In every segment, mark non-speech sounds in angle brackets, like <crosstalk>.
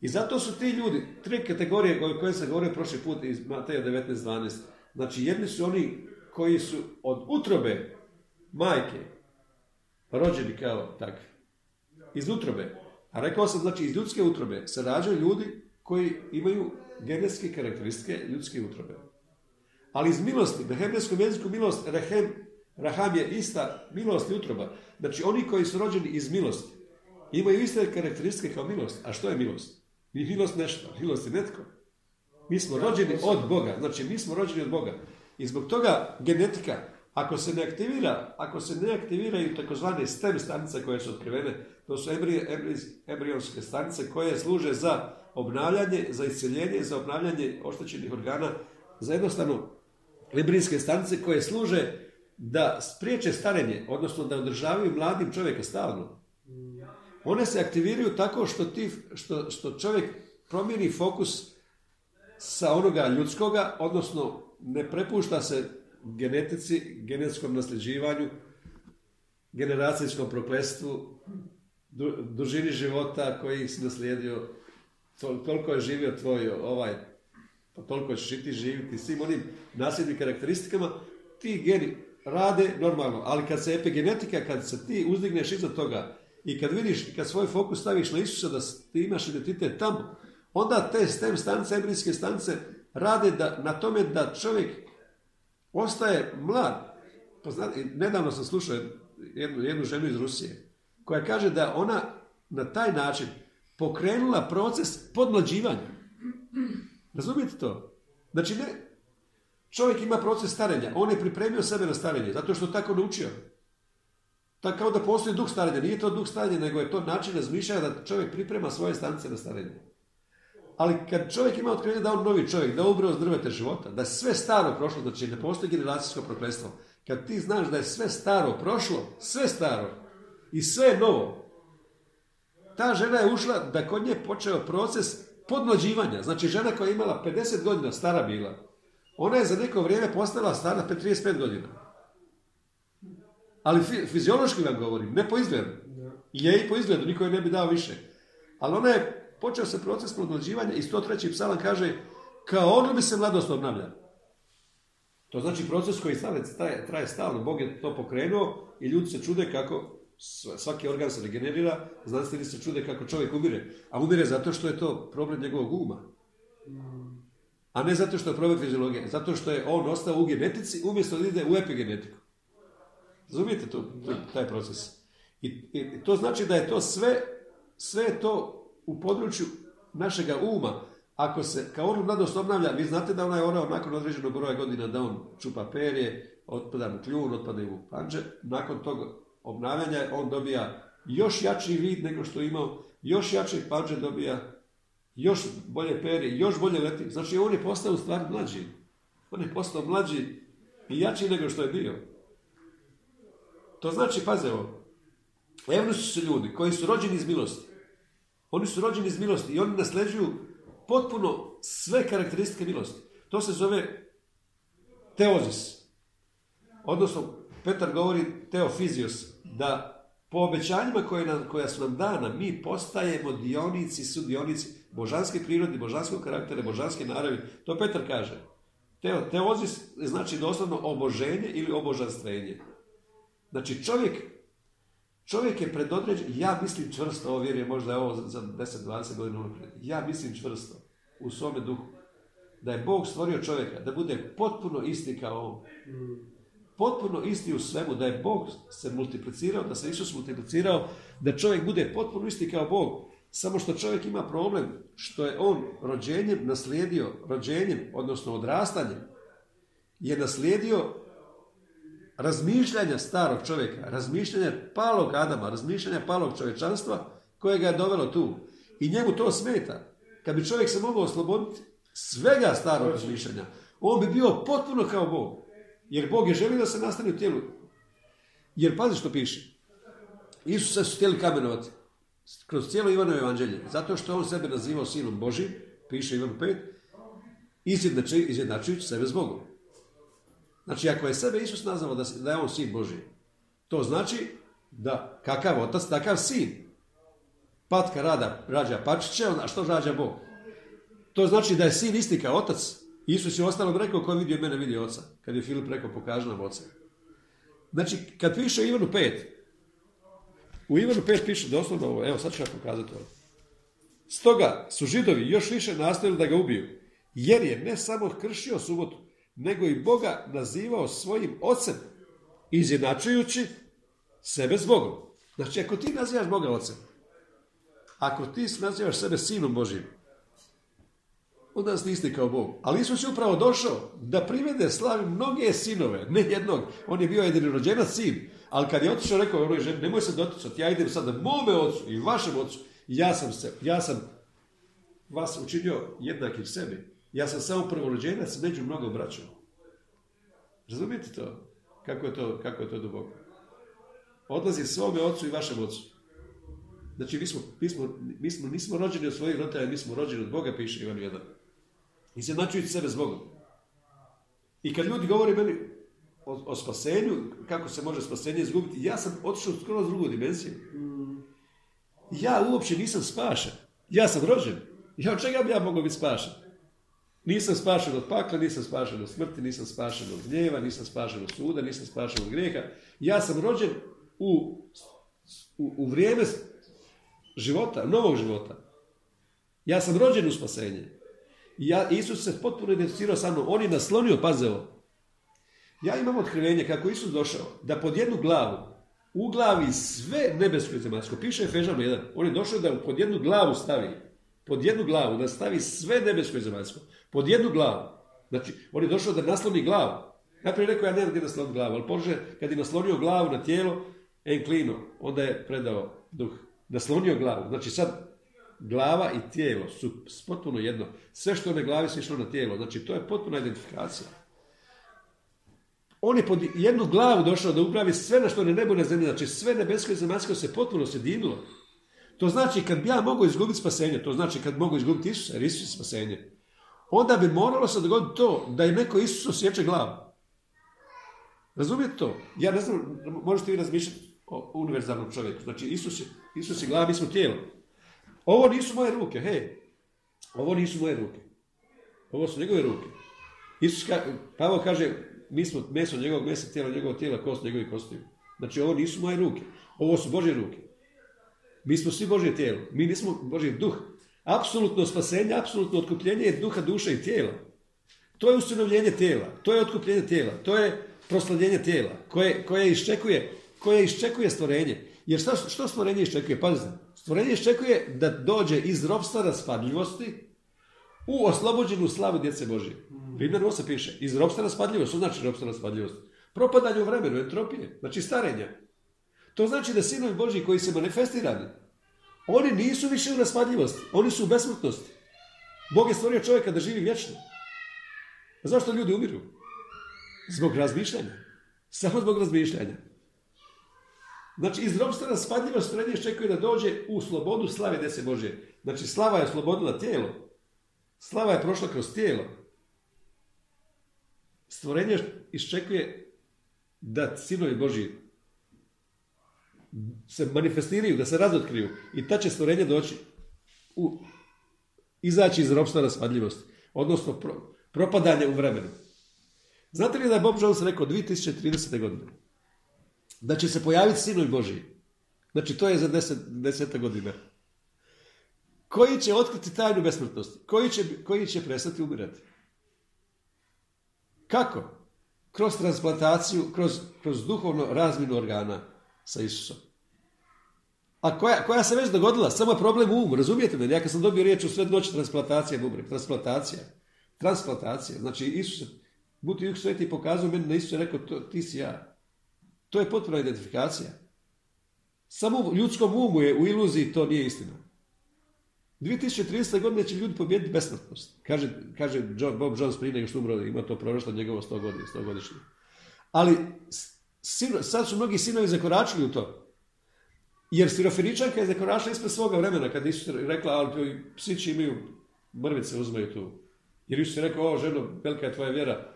I zato su ti ljudi, tri kategorije o koje se govorio prošli put iz Mateja 19.12. Znači, jedni su oni koji su od utrobe majke rođeni kao takvi. Iz utrobe. A rekao sam, znači, iz ljudske utrobe se rađaju ljudi koji imaju genetske karakteristike ljudske utrobe. Ali iz milosti, na hebrejskom jeziku milost, rehem, raham je ista milost i utroba. Znači, oni koji su rođeni iz milosti imaju iste karakteristike kao milost. A što je milost? Mi milost nešto, milost je netko. Mi smo rođeni od Boga, znači mi smo rođeni od Boga. I zbog toga genetika, ako se ne aktivira, ako se ne aktiviraju takozvane stem stanice koje su otkrivene, to su embrionske stanice koje služe za obnavljanje, za isceljenje, za obnavljanje oštećenih organa, za jednostavno librinske stanice koje služe da spriječe starenje, odnosno da održavaju mladim čovjeka stalno. One se aktiviraju tako što, ti, što, što čovjek promijeni fokus sa onoga ljudskoga, odnosno ne prepušta se genetici, genetskom nasljeđivanju, generacijskom proklestvu, dužini života koji si naslijedio, toliko je živio tvoj ovaj, pa toliko ćeš i ti živjeti, svim onim nasljednim karakteristikama, ti geni rade normalno, ali kad se epigenetika, kad se ti uzdigneš iza toga i kad vidiš, kad svoj fokus staviš na Isusa da ti imaš identitet tamo, onda te stem stanice, embrijske stanice rade da, na tome da čovjek ostaje mlad. Poznate, nedavno sam slušao jednu, jednu ženu iz Rusije koja kaže da ona na taj način pokrenula proces podmlađivanja. Razumijete to? Znači ne, čovjek ima proces starenja, on je pripremio sebe na starenje, zato što tako naučio. Tako kao da postoji duh starenja. Nije to duh starenja, nego je to način razmišljanja da čovjek priprema svoje stanice na starenje. Ali kad čovjek ima otkrivenje da on novi čovjek, da ubrao zdrvete života, da je sve staro prošlo, znači ne postoji generacijsko prokletstvo. Kad ti znaš da je sve staro prošlo, sve staro i sve je novo, ta žena je ušla da kod nje počeo proces podmlađivanja. Znači žena koja je imala 50 godina, stara bila, ona je za neko vrijeme postala stara 35 godina. Ali fiziološki vam govorim, ne po izgledu. Je i po izgledu, niko je ne bi dao više. Ali ona je, počeo se proces podmlađivanja i 103. psalam kaže, kao ono bi se mladost obnavlja. To znači proces koji traje, traje stalno. Bog je to pokrenuo i ljudi se čude kako svaki organ se regenerira, znanstveni se čude kako čovjek umire. A umire zato što je to problem njegovog uma. A ne zato što je problem fiziologije. Zato što je on ostao u genetici umjesto da ide u epigenetiku. Razumijete to, taj proces? I, I, to znači da je to sve, sve je to u području našega uma. Ako se kao ono mladost obnavlja, vi znate da ona je orao nakon određenog broja godina da on čupa perje, otpada mu kljun, otpada mu panđe. Nakon tog obnavljanja on dobija još jači vid nego što je imao, još jači panđe dobija, još bolje perje, još bolje leti. Znači on je postao u stvari mlađi. On je postao mlađi i jači nego što je bio. To znači, paze ovo, Evnusi su ljudi koji su rođeni iz milosti. Oni su rođeni iz milosti i oni nasljeđuju potpuno sve karakteristike milosti. To se zove teozis. Odnosno, Petar govori teofizios, da po obećanjima koje nam, koja su nam dana, mi postajemo dionici, sudionici božanske prirode, božanskog karaktera, božanske naravi. To Petar kaže. Teo, teozis znači doslovno oboženje ili obožanstvenje. Znači čovjek, čovjek je predodređen, ja mislim čvrsto, ovo vjerujem možda je ovo za 10-20 godina unaprijed, ja mislim čvrsto u svome duhu, da je Bog stvorio čovjeka, da bude potpuno isti kao on. Potpuno isti u svemu, da je Bog se multiplicirao, da se Isus multiplicirao, da čovjek bude potpuno isti kao Bog. Samo što čovjek ima problem, što je on rođenjem naslijedio, rođenjem, odnosno odrastanjem, je naslijedio razmišljanja starog čovjeka, razmišljanja palog Adama, razmišljanja palog čovječanstva koje ga je dovelo tu. I njemu to smeta. Kad bi čovjek se mogao osloboditi svega starog razmišljanja, on bi bio potpuno kao Bog. Jer Bog je želio da se nastane u tijelu. Jer pazi što piše. Isusa su htjeli kamenovati kroz cijelo Ivanovo evanđelje. Zato što on sebe nazivao sinom Božim, piše Ivan 5, izjednačujući sebe s Bogom. Znači, ako je sebe Isus nazvao da, da je on sin Boži, to znači da kakav otac, takav sin. patka rada rađa pačiće, a što rađa Bog? To znači da je sin isti kao otac. Isus je ostalom rekao ko vidio mene vidi oca. Kad je Filip rekao pokaži nam oca. Znači, kad piše Ivanu 5, u Ivanu 5 piše doslovno ovo, evo sad ću ja pokazati ovo. Stoga su židovi još više nastavili da ga ubiju, jer je ne samo kršio subotu, nego i Boga nazivao svojim ocem, izjednačujući sebe s Bogom. Znači, ako ti nazivaš Boga ocem, ako ti nazivaš sebe sinom Božim, onda nisi kao Bog. Ali Isus je upravo došao da privede slavi mnoge sinove, ne jednog. On je bio jedini rođenac sin. Ali kad je otišao, rekao onoj ženi, nemoj se doticati, ja idem sada mome ocu i vašem ocu. Ja sam, se, ja sam vas učinio jednakim sebi. Ja sam samo prvorođenac među mnogo braćom. Razumijete to? Kako je to, kako je to duboko? Odlazi svome ocu i vašem ocu. Znači, mi smo, mi smo, mi smo nismo rođeni od svojih roditelja, mi smo rođeni od Boga, piše Ivan 1. I se načujući sebe s Bogom. I kad ljudi govore meni o, o spasenju, kako se može spasenje izgubiti, ja sam otišao skoro drugu dimenziju. Ja uopće nisam spašen. Ja sam rođen. Ja od čega bi ja mogao biti spašen? Nisam spašen od pakla, nisam spašen od smrti, nisam spašen od gnjeva, nisam spašen od suda, nisam spašen od grijeha. Ja sam rođen u, u, u vrijeme života, novog života. Ja sam rođen u spasenje. Ja, Isus se potpuno identificirao sa mnom. On je naslonio, paze. Ja imam otkrivenje kako Isus došao da pod jednu glavu uglavi sve nebesko i zemaljsko. Piše Efežano jedan. On je došao da pod jednu glavu stavi. Pod jednu glavu da stavi sve nebesko i zemaljsko. Pod jednu glavu. Znači, on je došao da nasloni glavu. Najprije rekao ja nemam gdje nasloniti glavu, ali Bože, kad je naslonio glavu na tijelo, enklino, onda je predao duh. Naslonio glavu. Znači sad glava i tijelo su potpuno jedno. Sve što na glavi se išlo na tijelo. Znači, to je potpuna identifikacija. On je pod jednu glavu došao da upravi sve na što ne nebo na zemlji. Znači, sve nebesko i zemaljsko se potpuno sjedinilo. To znači, kad bi ja mogao izgubiti spasenje, to znači kad mogu izgubiti Isusa, jer Isus je spasenje, onda bi moralo se dogoditi to da je neko Isus osjeća glavu. Razumijete to? Ja ne znam, možete vi razmišljati o univerzalnom čovjeku. Znači, Isus je, Isus je glava, mi smo tijelo. Ovo nisu moje ruke, hej. Ovo nisu moje ruke. Ovo su njegove ruke. Isus ka, Pavo kaže, mi smo meso njegovog mesa, tijelo njegovog tijela, kost njegovih kostiju. Znači, ovo nisu moje ruke. Ovo su Božje ruke. Mi smo svi Božje tijelo. Mi nismo Božji duh. Apsolutno spasenje, apsolutno otkupljenje je duha, duša i tijela. To je ustanovljenje tijela. To je otkupljenje tijela. To je proslavljenje tijela koje, koje iščekuje, koje iščekuje stvorenje. Jer šta, što stvorenje iščekuje? Pazite, stvorenje iščekuje da dođe iz ropstva raspadljivosti u oslobođenu slavu djece Božije. Rimljan 8 piše, iz ropstva raspadljivosti, što znači ropstva raspadljivosti? Propadanje u vremenu, entropije, znači starenja. To znači da sinovi Božji koji se manifestirani, oni nisu više u raspadljivosti, oni su u besmrtnosti. Bog je stvorio čovjeka da živi vječno. A zašto ljudi umiru? Zbog razmišljanja. Samo zbog razmišljanja. Znači, iz robstva raspadljivo stvorenje iščekuje da dođe u slobodu slave dese Božje. Znači, slava je oslobodila tijelo. Slava je prošla kroz tijelo. Stvorenje iščekuje da sinovi Božji se manifestiraju, da se razotkriju. I ta će stvorenje doći u, izaći iz robstva raspadljivosti. Odnosno, pro, propadanje u vremenu. Znate li da je Bob Jones rekao 2030. godine? da će se pojaviti sinovi Božiji. Znači, to je za deset, deseta godina. Koji će otkriti tajnu besmrtnosti? Koji će, koji će prestati umirati? Kako? Kroz transplantaciju, kroz, kroz duhovno razminu organa sa Isusom. A koja, koja se već dogodila, samo je problem u umu, razumijete me? Ja kad sam dobio riječ u sve noći transplantacija bubrega, transplantacija. Transplantacija. Znači, Isus, Buti Juk Sveti pokazao meni da Isus rekao, to, ti si ja. To je potpuna identifikacija. Samo u ljudskom umu je u iluziji to nije istina. 2030. godine će ljudi pobijediti besmrtnost. Kaže, kaže Bob Jones prije nego što umro, ima to proroštvo njegovo 100 godina, 100 godišnje. Ali sino, sad su mnogi sinovi zakoračili u to. Jer sirofeničanka je zakoračila ispred svoga vremena, kad Isus rekla, ali psići imaju mrvice, uzmaju tu. Jer Isus je rekao, o ženo, velika je tvoja vjera,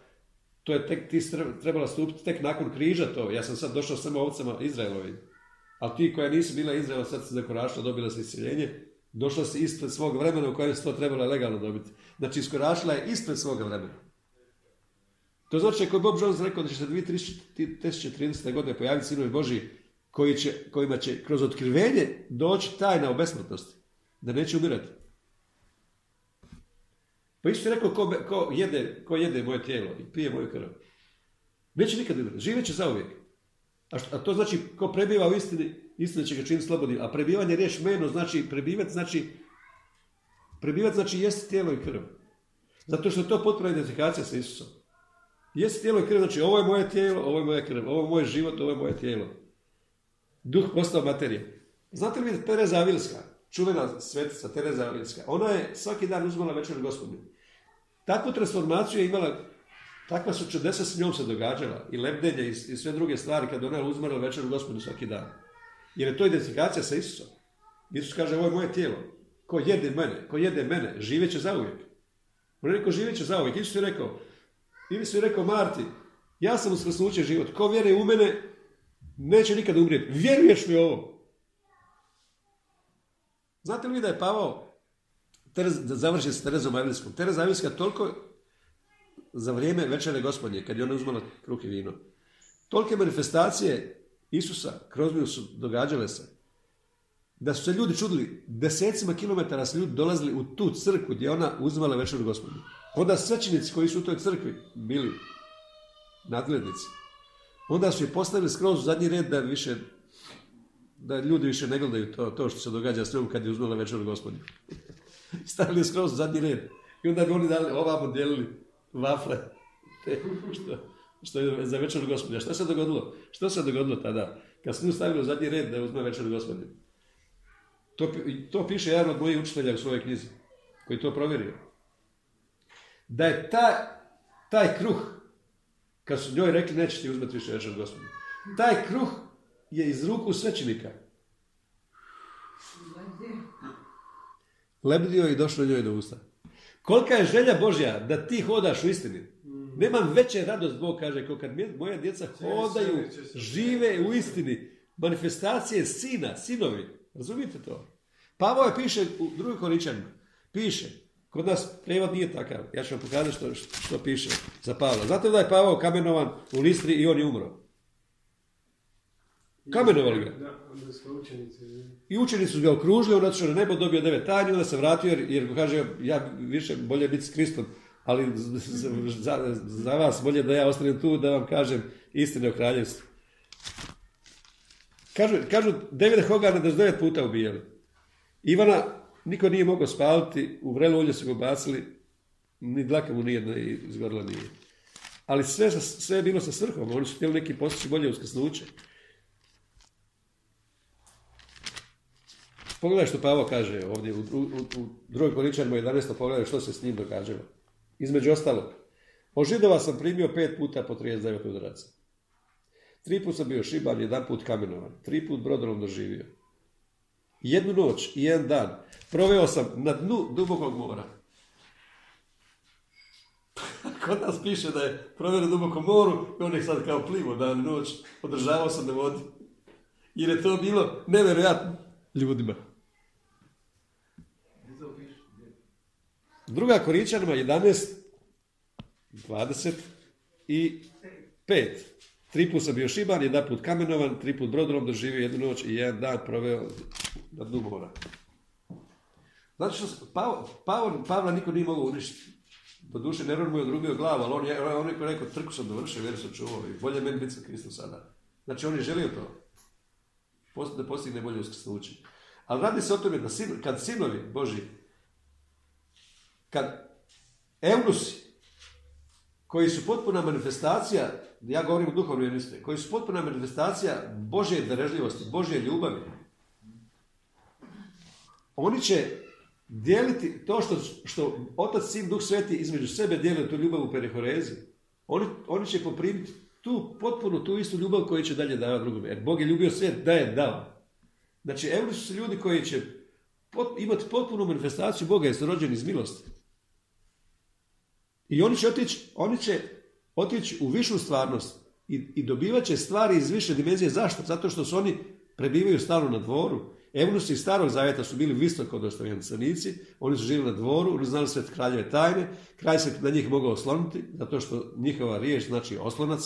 to je tek, ti trebala stupiti tek nakon križa to. Ja sam sad došao samo ovcama Izraelovim. A ti koja nisu bila Izraela, sad se zakorašla, dobila se isceljenje, došla si ispred svog vremena u kojem se to trebalo legalno dobiti. Znači, iskorašila je ispred svoga vremena. To znači ako je Bob Jones rekao da će se 2030. godine pojaviti sinovi Boži koji će, kojima će kroz otkrivenje doći tajna o besmrtnosti. Da neće umirati. Pa isto je rekao ko, ko, jede, ko jede moje tijelo i pije moju krv. Neće nikad umirati. Živeće zauvijek. A, a to znači ko prebiva u istini, istina će ga činiti slobodnim. A prebivanje riječ meno znači prebivati znači prebivati znači jesti tijelo i krv. Zato što je to potpuna identifikacija sa Isusom. Jesi tijelo i krv, znači ovo je moje tijelo, ovo je moja krv, ovo je moj život, ovo je moje tijelo. Duh postao materija. Znate li vi Tereza Avilska, čuvena svetica Tereza Avilska, ona je svaki dan uzmala večer gospodinu. Takvu transformaciju je imala, takva su čudesa s njom se događala, i lebdenje i, sve druge stvari, kad ona je uzmala večer gospodinu svaki dan. Jer je to identifikacija sa Isusom. Isus kaže, ovo je moje tijelo. Ko jede mene, ko jede mene, živeće zauvijek. On je rekao, živeće zauvijek. Isus je rekao, ili su rekao Marti, ja sam uskrsnuće život, ko vjeruje u mene, neće nikada umrijeti. Vjeruješ mi ovo? Znate li da je Pavao, Terez, da završi s Terezom Avilskom, Tereza Avilska toliko za vrijeme večere gospodnje, kad je ona uzmala kruh i vino, tolike manifestacije Isusa kroz nju su događale se, da su se ljudi čudili, desecima kilometara su ljudi dolazili u tu crkvu gdje ona uzmala večeru gospodnju. Onda svećenici koji su u toj crkvi bili nadglednici, onda su je postavili skroz u zadnji red da više da ljudi više ne gledaju to, to što se događa s njom kad je uzmela večeru gospodinu. <laughs> Stavili skroz u zadnji red. I onda bi oni dali, ovamo dijelili vafle. Te, što, što je za večeru gospodinu. Što se dogodilo? Što se dogodilo tada? Kad su nju stavili u zadnji red da uzme večeru gospodinu. To, to piše jedan od mojih učitelja u svojoj knjizi, koji to provjerio da je ta, taj kruh, kad su njoj rekli neće ti uzmeti više večer gospodinu, taj kruh je iz ruku svećenika. Lebdio i došlo njoj do usta. Kolika je želja Božja da ti hodaš u istini. Nemam veće radost, Bog kaže, kao kad moja djeca hodaju, žive u istini. Manifestacije sina, sinovi. Razumijete to? Pavo je piše u drugoj koričanima. Piše, Kod nas prijevod nije takav. Ja ću vam pokazati što, što piše za Pavla. Znate da je Pavao kamenovan u Listri i on je umro? Kamenovali ga. I učenici su ga okružili, onda što na nebo dobio devet tajni, onda se vratio jer, jer kaže, ja više bolje biti s Kristom, ali za, za, vas bolje da ja ostanem tu da vam kažem istine o kraljevstvu. Kažu, kažu David Hogana da su devet puta ubijali. Ivana Niko nije mogao spaliti, u vrelo ulje su ga bacili, ni dlaka mu nijedna izgorila nije. Ali sve, sve je bilo sa svrhom, oni su htjeli neki postići bolje uskrsnuće. Pogledaj što Pavo kaže ovdje u, u, u drugoj koričanima 11. pogledaj što se s njim događalo. Između ostalog, od židova sam primio pet puta po 39 udaraca. Tri put sam bio šiban, jedan put kamenovan, tri put brodolom doživio. Jednu noć i jedan dan proveo sam na dnu dubokog mora. <laughs> Kod nas piše da je proveo na dubokom moru i on je sad kao plivo dan noć. Održavao sam na vodi. Jer je to bilo nevjerojatno ljudima. Druga Koričanima 11, 20 i 5. Tri put sam bio šiban, jedan put kamenovan, tri put brodrom doživio jednu noć i jedan dan proveo na dnu mora. Znači što Pavla niko nije mogao uništiti. Do duše Neron mu je odrubio glavu, ali on je, on je rekao, trku sam dovršio, vjeru sam čuvao i bolje meni biti sa Kristom sada. Znači on je želio to. Da postigne bolje uskrsnuće. Ali radi se o tome da sin, kad sinovi Boži, kad eunusi, koji su potpuna manifestacija, ja govorim o duhovnoj koji su potpuna manifestacija Božje darežljivosti, Božje ljubavi, oni će dijeliti to što, što Otac, Sin, Duh Sveti između sebe dijele tu ljubav u perihorezi. Oni, oni će poprimiti tu potpuno tu istu ljubav koju će dalje davati drugome. Jer Bog je ljubio svijet da je dao. Znači, evo su ljudi koji će imati potpunu manifestaciju Boga jer su rođeni iz milosti. I oni će otići, oni će otići u višu stvarnost i, i dobivat će stvari iz više dimenzije. Zašto? Zato što su oni prebivaju stalno na dvoru. Evnusi starog zavjeta su bili visoko dostojanstvenici, oni su živjeli na dvoru, oni znali sve kraljeve tajne, kralj se na njih mogao osloniti, zato što njihova riječ znači oslonac,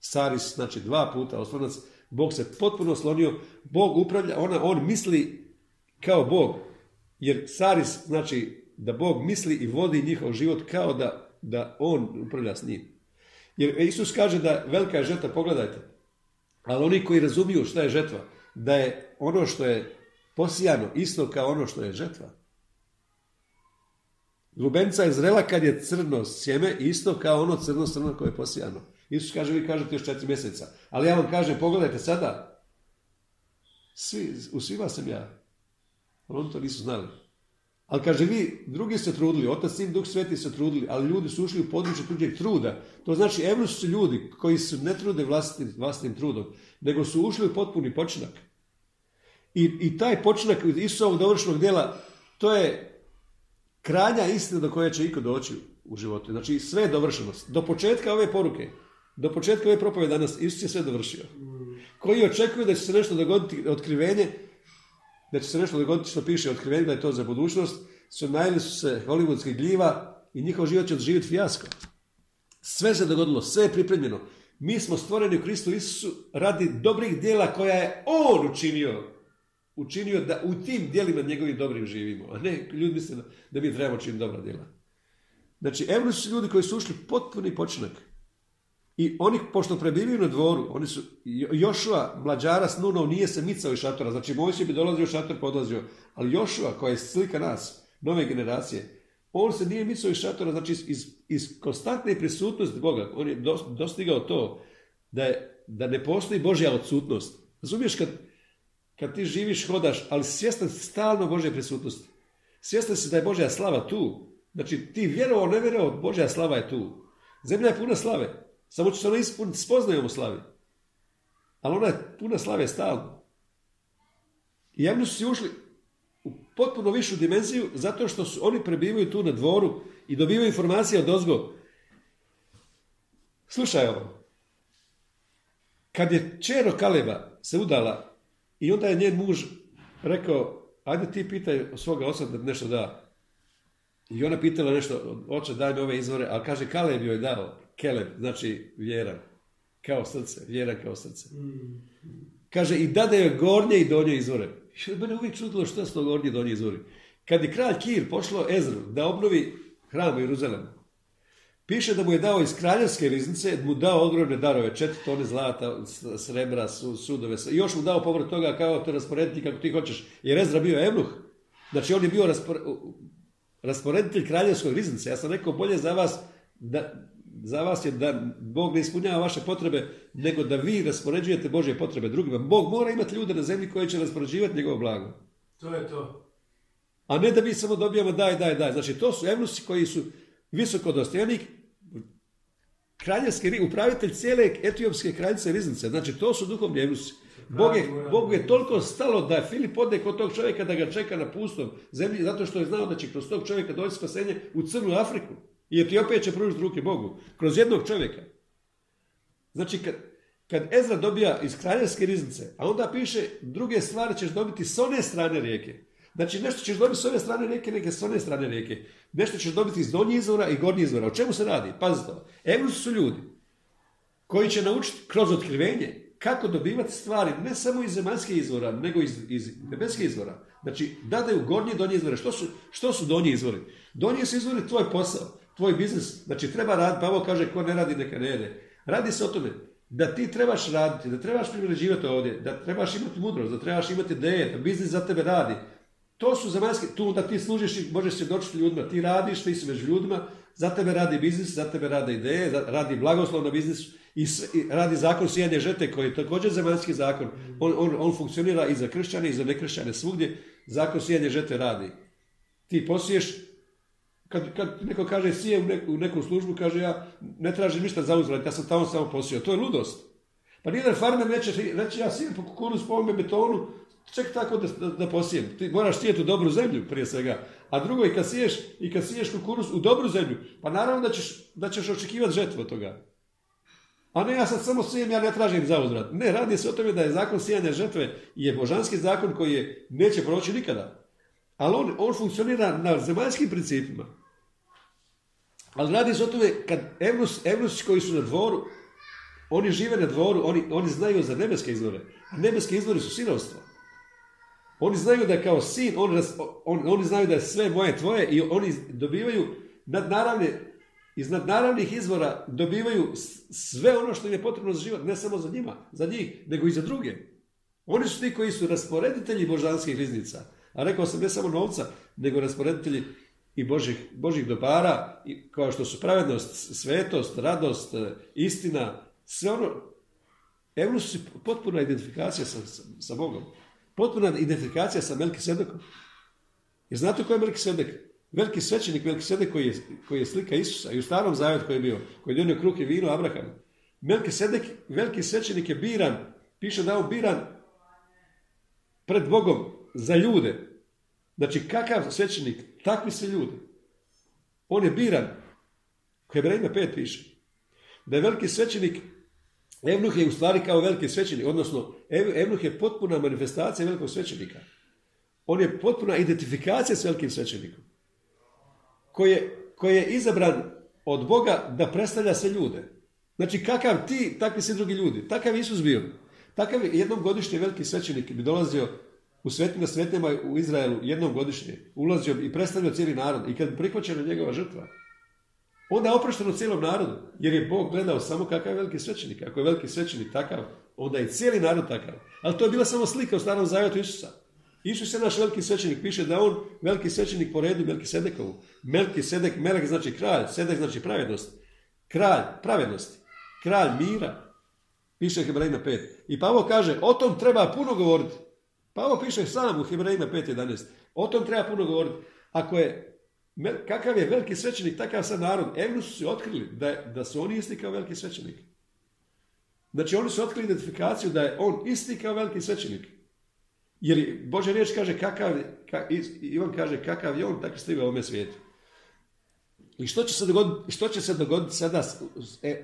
saris znači dva puta oslonac, Bog se potpuno oslonio, Bog upravlja, ona, on misli kao Bog, jer saris znači da Bog misli i vodi njihov život kao da, da on upravlja s njim. Jer Isus kaže da velika je žetva, pogledajte, ali oni koji razumiju šta je žetva, da je ono što je posijano isto kao ono što je žetva. Lubenca je zrela kad je crno sjeme, isto kao ono crno crno koje je posijano. Isus kaže, vi kažete još četiri mjeseca. Ali ja vam kažem, pogledajte sada. Svi, u svima sam ja. Ali oni to nisu znali. Ali kaže, vi drugi se trudili, Otac, Sin, Duh Sveti se trudili, ali ljudi su ušli u područje tuđeg truda. To znači, evo su ljudi koji se ne trude vlastitim, vlastitim trudom, nego su ušli u potpuni počinak. I, i taj počinak Isusovog dovršenog djela, to je kranja istina do koje će iko doći u životu. Znači, sve je dovršenost. Do početka ove poruke, do početka ove propove danas, Isus je sve dovršio. Koji očekuju da će se nešto dogoditi, otkrivenje, da će se nešto dogoditi što piše otkrivenje, da je to za budućnost, su najeli su se hollywoodskih gljiva i njihov život će odživjeti fijasko. Sve se dogodilo, sve je pripremljeno. Mi smo stvoreni u Kristu Isusu radi dobrih dijela koja je On učinio. Učinio da u tim dijelima njegovim dobrim živimo. A ne, ljudi misle da mi trebamo činiti dobra djela. Znači, evo su ljudi koji su ušli potpuni počinak. I oni, pošto prebivaju na dvoru, oni su, Jošua, mlađara s Nunom, nije se micao iz šatora. Znači, Mojsije bi dolazio šator, podlazio. Ali Jošua, koja je slika nas, nove generacije, on se nije micao iz šatora, znači iz, iz konstantne prisutnosti Boga. On je dostigao to da, je, da ne postoji Božja odsutnost. Razumiješ kad, kad ti živiš, hodaš, ali svjestan stalno Božje prisutnosti. Svjestan si da je Božja slava tu. Znači ti vjerovao, ne vjerovao, Božja slava je tu. Zemlja je puna slave. Samo će se ona ispuniti spoznajom u slavi. Ali ona je puna slave stalno. I javno su si ušli u potpuno višu dimenziju zato što su, oni prebivaju tu na dvoru i dobivaju informacije od ozgo. Slušaj ovo. Kad je čero Kaleba se udala i onda je njen muž rekao, ajde ti pitaj svoga oca da nešto da. I ona pitala nešto, oče daj mi ove izvore, ali kaže Kaleb joj dao, Keleb, znači vjera, kao srce, vjera kao srce. Kaže i dade joj gornje i donje izvore. I mene uvijek čudilo što su to gornje i donje izvori. Kad je kralj Kir pošlo Ezru da obnovi hram u Jeruzalemu, piše da mu je dao iz kraljevske riznice, mu dao ogromne darove, četiri tone zlata, srebra, sudove, i još mu dao povrlo toga kao to rasporediti kako ti hoćeš. Jer Ezra bio evnuh, znači on je bio rasporeditelj kraljevskog riznice. Ja sam rekao bolje za vas da, za vas je da Bog ne ispunjava vaše potrebe, nego da vi raspoređujete Božje potrebe drugima. Bog mora imati ljude na zemlji koji će raspoređivati njegovo blago. To je to. A ne da mi samo dobijamo daj, daj, daj. Znači, to su evnusi koji su visoko dostojanik, kraljevski upravitelj cijele etiopske kraljice riznice. Znači, to su duhovni evnusi. Bog je, Bog je toliko stalo da je Filip ode kod tog čovjeka da ga čeka na pustom zemlji, zato što je znao da će kroz tog čovjeka doći spasenje u Crnu Afriku. I Etiopija će pružiti ruke Bogu. Kroz jednog čovjeka. Znači, kad, kad Ezra dobija iz kraljevske riznice, a onda piše druge stvari ćeš dobiti s one strane rijeke. Znači, nešto ćeš dobiti s ove strane rijeke, neke s one strane rijeke. Nešto ćeš dobiti iz donjih izvora i gornjih izvora. O čemu se radi? Pazite. Evo su ljudi koji će naučiti kroz otkrivenje kako dobivati stvari ne samo iz zemaljskih izvora, nego iz, iz nebeskih izvora. Znači, dadaju gornje i donje izvore. Što su, što su donji izvori? Donji su izvori tvoj posao tvoj biznis, znači treba raditi, Pavo kaže ko ne radi neka ne jede. Radi se o tome da ti trebaš raditi, da trebaš privređivati ovdje, da trebaš imati mudrost, da trebaš imati ideje, da biznis za tebe radi. To su zemaljski, tu da ti služiš i možeš se doći ljudima, ti radiš, ti si među ljudima, za tebe radi biznis, za tebe rade ideje, radi blagoslov na biznisu i, radi zakon sijanje žete koji je također zemaljski zakon. On, on, on funkcionira i za kršćane i za nekršćane svugdje. Zakon sijanje žete radi. Ti posiješ, kad, kad neko kaže sije u neku, u neku službu, kaže ja ne tražim ništa za uzvrat, ja sam tamo samo posio. To je ludost. Pa nijedan farmer neće reći ja sijem po kukuruz po ovome betonu, ček tako da, da, posijem. Ti moraš sijeti u dobru zemlju prije svega. A drugo i kad siješ, i kad siješ kukuruz u dobru zemlju, pa naravno da ćeš, da ćeš očekivati žetvu od toga. A ne, ja sad samo sijem, ja ne tražim za uzvrat. Ne, radi se o tome da je zakon sijanja žrtve je božanski zakon koji je, neće proći nikada. Ali on, on funkcionira na zemaljskim principima. Ali radi se o tome kad Evnus, koji su na dvoru, oni žive na dvoru, oni, oni znaju za nebeske izvore. A nebeske izvori su sinovstvo. Oni znaju da je kao sin, on, oni znaju da je sve moje tvoje i oni dobivaju nadnaravne, iz nadnaravnih izvora dobivaju sve ono što im je potrebno za život, ne samo za njima, za njih, nego i za druge. Oni su ti koji su rasporeditelji božanskih riznica. A rekao sam ne samo novca, nego rasporeditelji i Božih, Božih dobara, i kao što su pravednost, svetost, radost, istina, sve ono, evo su potpuna identifikacija sa, sa, Bogom. Potpuna identifikacija sa Melkisedekom. Jer znate ko je Melkisedek? Veliki svećenik Melkisedek koji je, koji je slika Isusa i u starom zavjetu koji je bio, koji je donio kruh i vino Abrahamu. Melkisedek, veliki svećenik je biran, piše da je on biran pred Bogom za ljude. Znači, kakav svećenik, takvi su ljudi. On je biran. Hebrejima 5 piše. Da je veliki svećenik, Evnuh je u stvari kao veliki svećenik, odnosno Evnuh je potpuna manifestacija velikog svećenika. On je potpuna identifikacija s velikim svećenikom. Koji je, koji je izabran od Boga da predstavlja sve ljude. Znači, kakav ti, takvi svi drugi ljudi. Takav Isus bio. Takav jednom godišnje veliki svećenik bi dolazio u svetima svetima u Izraelu jednom godišnje ulazio i predstavljao cijeli narod i kad prihvaćena njegova žrtva, onda je oprošteno cijelom narodu, jer je Bog gledao samo kakav je veliki svećenik. Ako je veliki svećenik takav, onda je cijeli narod takav. Ali to je bila samo slika u starom zavjetu Isusa. Isus je naš veliki svećenik, piše da on veliki svećenik po redu Melki Sedekovu. Melki Sedek, Melek znači kralj, Sedek znači pravednost. Kralj pravednosti, kralj mira. Piše Hebrejna 5. I Pavo kaže, o tom treba puno govoriti. Pa ovo piše sam u Hebrejima 5.11. O tom treba puno govoriti. Ako je, kakav je veliki svećenik, takav sad narod. Evnu su se otkrili da, da su oni isti kao veliki svećenik. Znači oni su otkrili identifikaciju da je on isti kao veliki svećenik. Jer Bože riječ kaže kakav, Ivan kaže kakav je on, tako ste u ovome svijetu. I što će se dogoditi, što će se dogoditi sada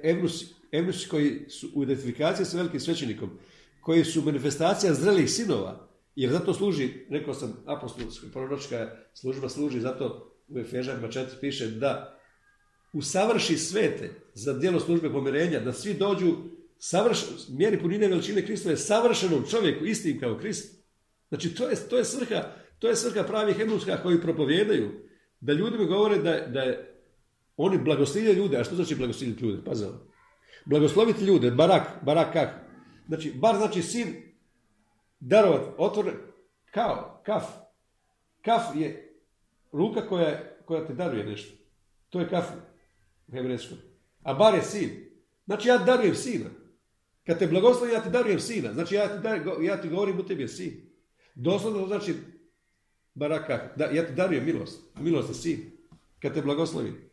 Evnusi, Evnusi koji su u identifikaciji sa velikim svećenikom, koji su manifestacija zrelih sinova, jer zato služi, rekao sam, apostolska proročka služba služi, zato u Efežanima 4 piše da usavrši svete za djelo službe pomirenja, da svi dođu savrš, mjeri punine veličine Kristove savršenom čovjeku, istim kao Krist. Znači, to je, to je svrha, to je svrha pravih enuska koji propovjedaju, da ljudima govore da, da je, oni blagoslovljaju ljude, a što znači blagosloviti ljude? Pazam. Blagosloviti ljude, barak, barak kak. Znači, bar znači sin darovat, otvore, kao, kaf. Kaf je ruka koja, koja te daruje nešto. To je kaf u hebrejskom. A bar je sin. Znači ja darujem sina. Kad te blagoslovim, ja ti darujem sina. Znači ja ti, ja ti govorim u tebi je sin. Doslovno znači baraka, da, ja ti darujem milost. Milost je sin. Kad te blagoslovim.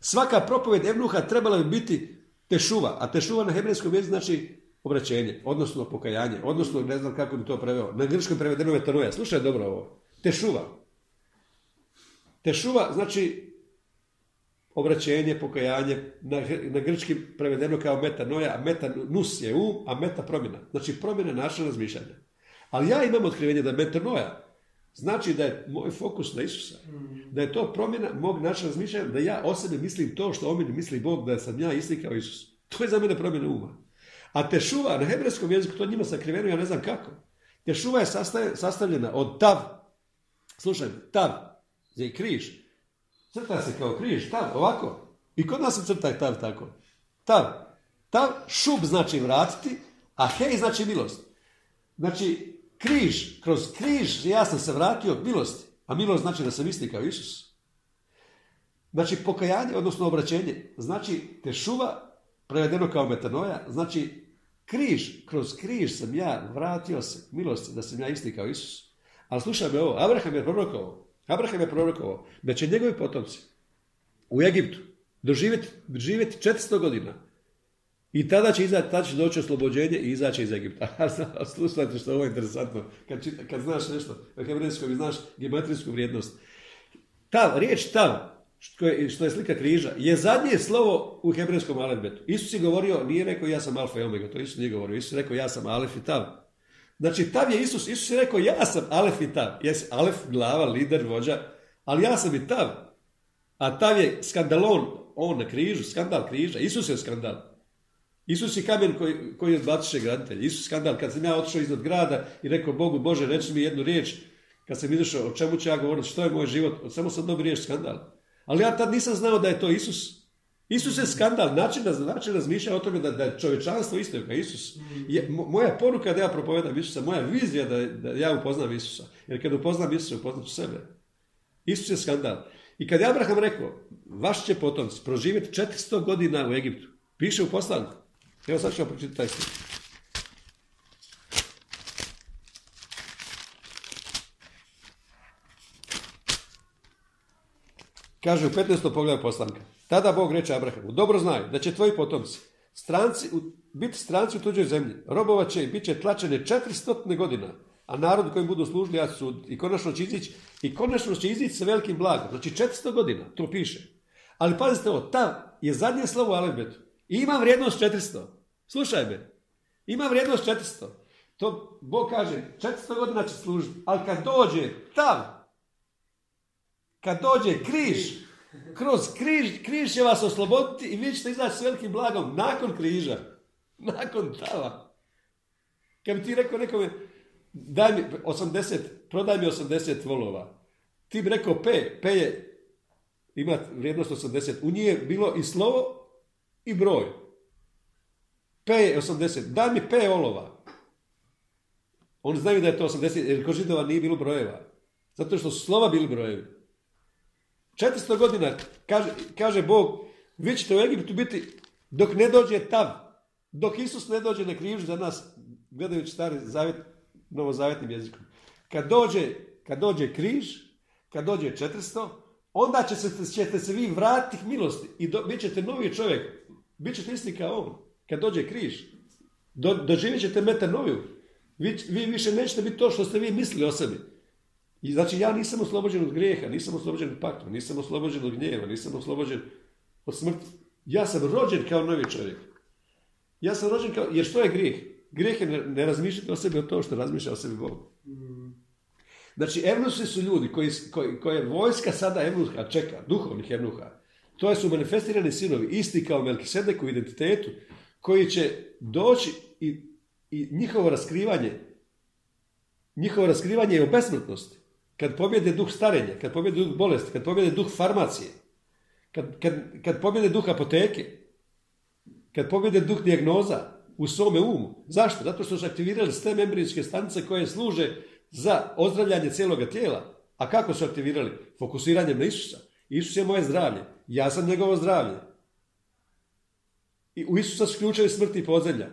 Svaka propoved Evnuha trebala bi biti tešuva. A tešuva na hebrejskom jeziku znači obraćenje, odnosno pokajanje, odnosno ne znam kako bi to preveo. Na grčkom prevedeno metanoja. Slušaj dobro ovo. Tešuva. Tešuva znači obraćenje, pokajanje, na, na grčki prevedeno kao metanoja, a meta nus je um, a meta promjena. Znači promjena naša razmišljanja. Ali ja imam otkrivenje da metanoja znači da je moj fokus na Isusa. Da je to promjena mog načina razmišljanja, da ja o sebi mislim to što o meni misli Bog, da sam ja isti kao Isus. To je za mene promjena uma. A tešuva na hebrejskom jeziku, to njima sakriveno, ja ne znam kako. Tešuva je sastavljena od tav. Slušaj, tav, je križ. Crta se kao križ, tav, ovako. I kod nas se crta tav tako. Tav. Tav, šub znači vratiti, a hej znači milost. Znači, križ, kroz križ ja sam se vratio milosti. A milost znači da sam isti kao Isus. Znači, pokajanje, odnosno obraćenje, znači tešuva, prevedeno kao metanoja, znači Križ, kroz križ sam ja vratio se milosti da sam ja isti kao Isus. Ali slušaj me ovo, Abraham je prorokovao, Abraham je prorokovao da će njegovi potomci u Egiptu doživjeti, doživjeti 400 godina. I tada će, izaći, tada će doći oslobođenje i izaći iz Egipta. <laughs> Slušajte što je ovo interesantno. Kad, kad znaš nešto, na hebrejskom znaš geometrijsku vrijednost. Tav, riječ tav, što je, što je slika križa, je zadnje slovo u hebrejskom alfabetu. Isus je govorio, nije rekao ja sam alfa i omega, to Isus nije govorio. Isus je rekao ja sam alef i tav. Znači, tav je Isus. Isus je rekao ja sam alef i tav. Jesi alef, glava, lider, vođa, ali ja sam i tav. A tav je skandalon, on na križu, skandal križa. Isus je skandal. Isus je kamen koji, koji je odbaciše graditelj. Isus skandal. Kad sam ja otišao iznad grada i rekao Bogu, Bože, reći mi jednu riječ, kad sam izašao, o čemu ću ja govoriti, što je moj život, samo sam dobio riječ skandal. Ali ja tad nisam znao da je to Isus. Isus je skandal, način, način razmišlja o tome da, da je čovječanstvo isto kao Isus. Je, moja poruka da ja propovedam Isusa, moja vizija da, da ja upoznam Isusa. Jer kad upoznam Isusa, upoznam ću sebe. Isus je skandal. I kad je Abraham rekao, vaš će potomci proživjeti 400 godina u Egiptu, piše u poslanku. Evo sad ću vam pročitati taj stik. Kaže u 15. pogledu poslanka. Tada Bog reče Abrahamu, dobro znaj da će tvoji potomci stranci, biti stranci u tuđoj zemlji, robovat će i bit će tlačene 400 godina, a narod kojim budu služili ja sud i konačno će izići i konačno će izići sa velikim blagom. Znači 400 godina, to piše. Ali pazite ovo, ta je zadnje slovo u Alefbetu i ima vrijednost 400. Slušaj me, ima vrijednost 400. To Bog kaže, 400 godina će služiti, ali kad dođe tav, kad dođe križ, kroz križ, križ će vas osloboditi i vi ćete izaći s velikim blagom nakon križa, nakon tava. Kad bi ti rekao nekome, daj mi 80, prodaj mi 80 volova. Ti bi rekao P, P je, ima vrijednost 80. U njih je bilo i slovo i broj. P je 80. Daj mi P olova. Oni znaju da je to 80, jer kod nije bilo brojeva. Zato što su slova bili brojevi. 400 godina, kaže, kaže Bog, vi ćete u Egiptu biti dok ne dođe tav, dok Isus ne dođe na križu za nas, gledajući stari zavjet, novozavjetnim jezikom. Kad dođe, kad dođe križ, kad dođe 400, onda će se, ćete se vi vratiti milosti i do, bit ćete novi čovjek. Bit ćete isti kao on. Kad dođe križ, do, doživjet ćete metanoviju. Vi, vi više nećete biti to što ste vi mislili o sebi. I znači ja nisam oslobođen od grijeha, nisam oslobođen od pakla, nisam oslobođen od gnjeva, nisam oslobođen od smrti. Ja sam rođen kao novi čovjek. Ja sam rođen kao, jer što je grijeh? Grijeh je ne, razmišljati o sebi od to što razmišlja o sebi Bog. Znači, evnusi su ljudi koji, koji, koje vojska sada evnuha čeka, duhovnih evnuha. To su manifestirani sinovi, isti kao Melkisedek u identitetu, koji će doći i, i njihovo raskrivanje, njihovo raskrivanje je o besmrtnosti. Kad pobjede duh starenja, kad pobjede duh bolesti, kad pobjede duh farmacije, kad, kad, kad pobjede duh apoteke, kad pobjede duh dijagnoza u svome umu. Zašto? Zato što su aktivirali sve membrinske stanice koje služe za ozdravljanje cijeloga tijela. A kako su aktivirali? Fokusiranjem na Isusa. Isus je moje zdravlje. Ja sam njegovo zdravlje. I u Isusa su ključevi smrti i podzemlja.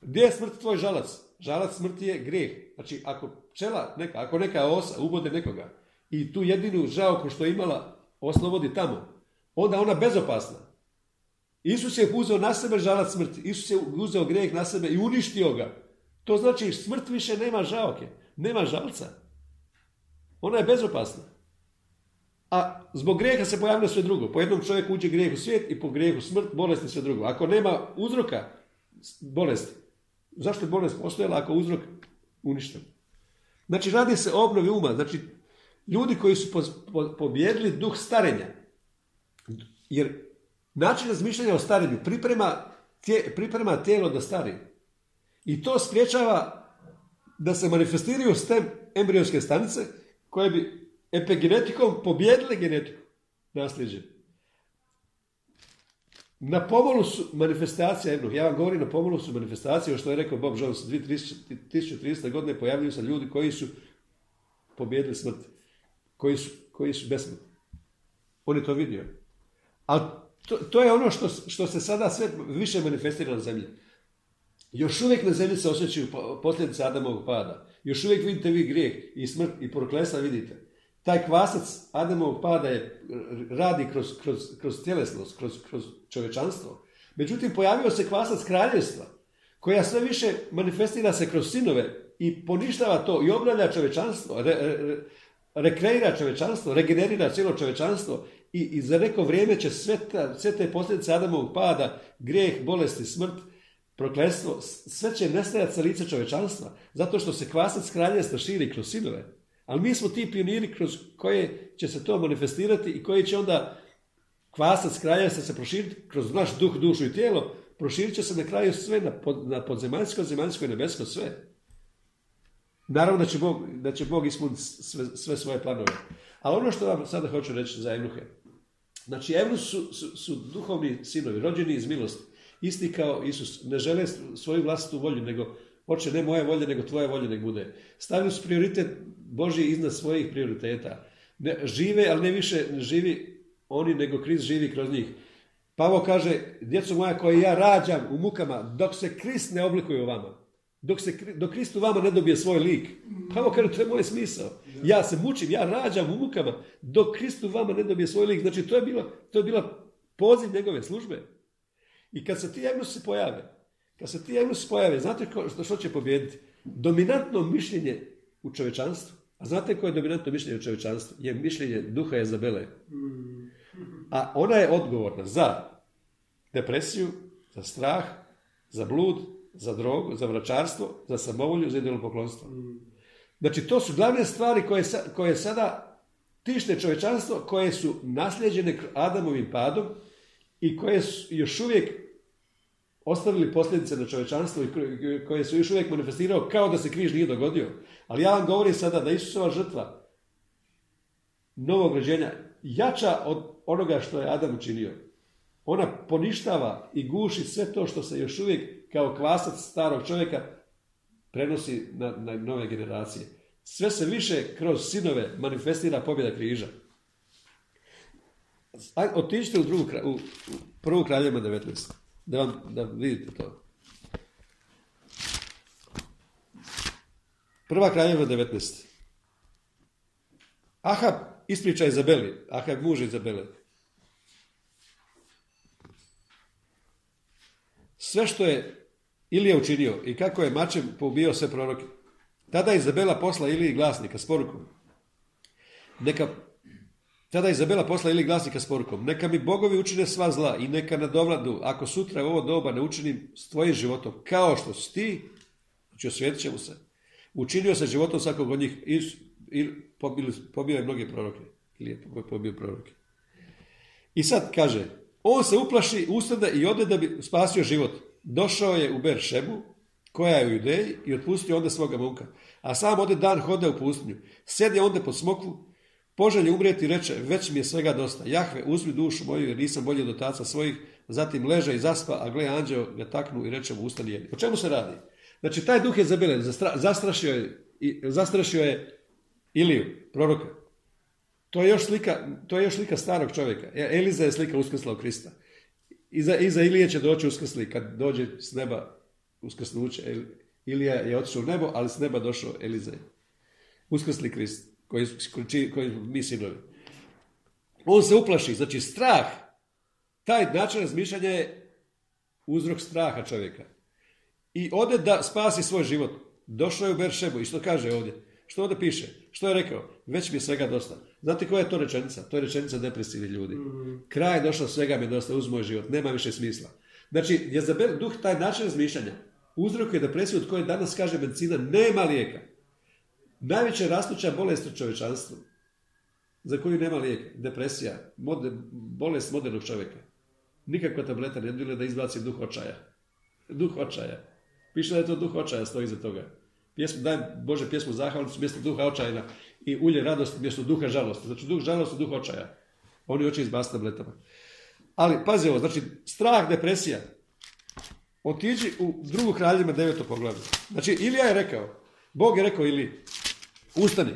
Gdje je smrt tvoj žalac? Žalac smrti je grijeh. Znači, ako pčela, neka, ako neka osa ubode nekoga i tu jedinu žaoku što je imala oslobodi tamo, onda ona bezopasna. Isus je uzeo na sebe žalac smrti. Isus je uzeo grijeh na sebe i uništio ga. To znači smrt više nema žaoke, nema žalca. Ona je bezopasna. A zbog grijeha se pojavlja sve drugo. Po jednom čovjeku uđe grijeh u svijet i po grijehu smrt, bolest i sve drugo. Ako nema uzroka bolesti, zašto je bolest postojala ako uzrok uništen? Znači, radi se o obnovi uma. Znači, ljudi koji su pobjedili duh starenja. Jer način razmišljanja o starenju priprema, priprema tijelo da stari. I to spriječava da se manifestiraju stem embrionske stanice koje bi epigenetikom pobjedile genetiku nasljeđe. Na pomolu su manifestacija jednog, ja vam govorim na pomolu su manifestacije, što je rekao Bob Jones, 2030. godine pojavljuju se ljudi koji su pobjedili smrt, koji su, koji su besmrtni. On je to vidio. Ali to, to, je ono što, što se sada sve više manifestira na zemlji. Još uvijek na zemlji se osjećaju posljedice Adamovog pada. Još uvijek vidite vi grijeh i smrt i proklesa vidite. Taj kvasac Adamovog pada je, radi kroz, kroz, kroz tjelesnost, kroz, kroz čovečanstvo. Međutim, pojavio se kvasac kraljevstva, koja sve više manifestira se kroz sinove i poništava to i obnavlja čovečanstvo, re, re, rekreira čovečanstvo, regenerira cijelo čovečanstvo I, i za neko vrijeme će sve, sve te posljedice Adamovog pada, grijeh, bolesti, smrt, prokletstvo, sve će nestajati sa lice čovečanstva, zato što se kvasac kraljevstva širi kroz sinove. Ali mi smo ti pioniri kroz koje će se to manifestirati i koji će onda kvasac kraljevstva se proširiti kroz naš duh, dušu i tijelo, proširit će se na kraju sve na, pod, na podzemaljsko, zemaljsko i nebesko sve. Naravno da će Bog, da će Bog ispuniti sve, sve svoje planove. Ali ono što vam sada hoću reći za Evnuhe. Znači, Evnu su, su, duhovni sinovi, rođeni iz milosti. Isti kao Isus. Ne žele svoju vlastitu volju, nego hoće ne moje volje, nego tvoje volje nek bude. Stavili su prioritet Božji iznad svojih prioriteta. Ne, žive, ali ne više živi oni, nego Krist živi kroz njih. Pavo kaže, djeco moja koje ja rađam u mukama, dok se Krist ne oblikuje u vama. Dok, se, dok Krist u vama ne dobije svoj lik. Pavo kaže, to je moj smisao. Ja se mučim, ja rađam u mukama, dok Krist u vama ne dobije svoj lik. Znači, to je bila, to je bila poziv njegove službe. I kad se ti se pojave, kad se ti se pojave, znate što će pobijediti? Dominantno mišljenje u čovečanstvu. A znate koje je dominantno mišljenje u čovečanstvu? Je mišljenje duha Jezabele. A ona je odgovorna za depresiju, za strah, za blud, za drogu, za vračarstvo, za samovolju, za idolno poklonstvo. Znači, to su glavne stvari koje, koje sada tište čovečanstvo, koje su nasljeđene Adamovim padom i koje su još uvijek ostavili posljedice na čovečanstvo koje su još uvijek manifestirao kao da se križ nije dogodio. Ali ja vam govorim sada da Isusova žrtva novog rođenja jača od onoga što je Adam učinio. Ona poništava i guši sve to što se još uvijek kao kvasac starog čovjeka prenosi na, na nove generacije. Sve se više kroz sinove manifestira pobjeda križa. Otiđite u, drugu, u, u prvu kraljevima 19. Da, da vidite to. Prva kraljeva 19. Ahab ispriča Izabeli. Ahab muž Izabeli. Sve što je Ilija učinio i kako je mačem pobio sve proroke. Tada je Izabela posla Iliji glasnika s porukom. Neka Tada Izabela posla ili glasnika s porukom, neka mi bogovi učine sva zla i neka nadovladu, ako sutra u ovo doba ne učinim s tvojim životom, kao što si ti, znači osvijetit ćemo se, učinio se životom svakog od njih i, i pobio je mnoge proroke. Ili je pobio proroke. I sad kaže, on se uplaši, ustada i ode da bi spasio život. Došao je u Beršebu, koja je u Judeji, i otpustio onda svoga momka. A sam ode dan hode u pustinju. Sjedi onda pod smokvu, Poželje umrijeti reče, već mi je svega dosta. Jahve, uzmi dušu moju jer nisam bolji od otaca svojih. Zatim leže i zaspa, a gle anđeo ga taknu i reče mu ustani jedi. O čemu se radi? Znači, taj duh je zabelen, zastrašio je, zastrašio je Iliju, proroka. To je još slika, to je još slika starog čovjeka. E, Eliza je slika u Krista. Iza, iza Ilije će doći uskrsli kad dođe s neba uskrsnuće. Ilija je otišao u nebo, ali s neba došao Eliza. Uskrsli Krist koji, koji, koji mi sinovi. On se uplaši, znači strah, taj način razmišljanja je uzrok straha čovjeka. I ode da spasi svoj život. Došao je u Beršebu i što kaže ovdje? Što ovdje piše? Što je rekao? Već mi je svega dosta. Znate koja je to rečenica? To je rečenica depresivnih ljudi. Mm. Kraj je došao, svega mi je dosta, uz moj život, nema više smisla. Znači, Jezabel, duh, taj način razmišljanja uzrokuje depresiju od koje danas kaže medicina nema lijeka. Najveća rastuća bolest u čovječanstvu, za koju nema lijeka, depresija, bolest modernog čovjeka. Nikakva tableta ne bila da izbaci duh očaja. Duh očaja. Piše da je to duh očaja, stoji iza toga. Pjesmu, daj Bože pjesmu zahvalnicu mjesto duha očajna i ulje radosti mjesto duha žalosti. Znači duh žalosti, duh očaja. Oni hoće izbaciti tabletama. Ali, pazi ovo, znači strah, depresija. Otiđi u drugu kraljima deveto poglavlje. Znači, Ilija je rekao, Bog je rekao Ili, ustani.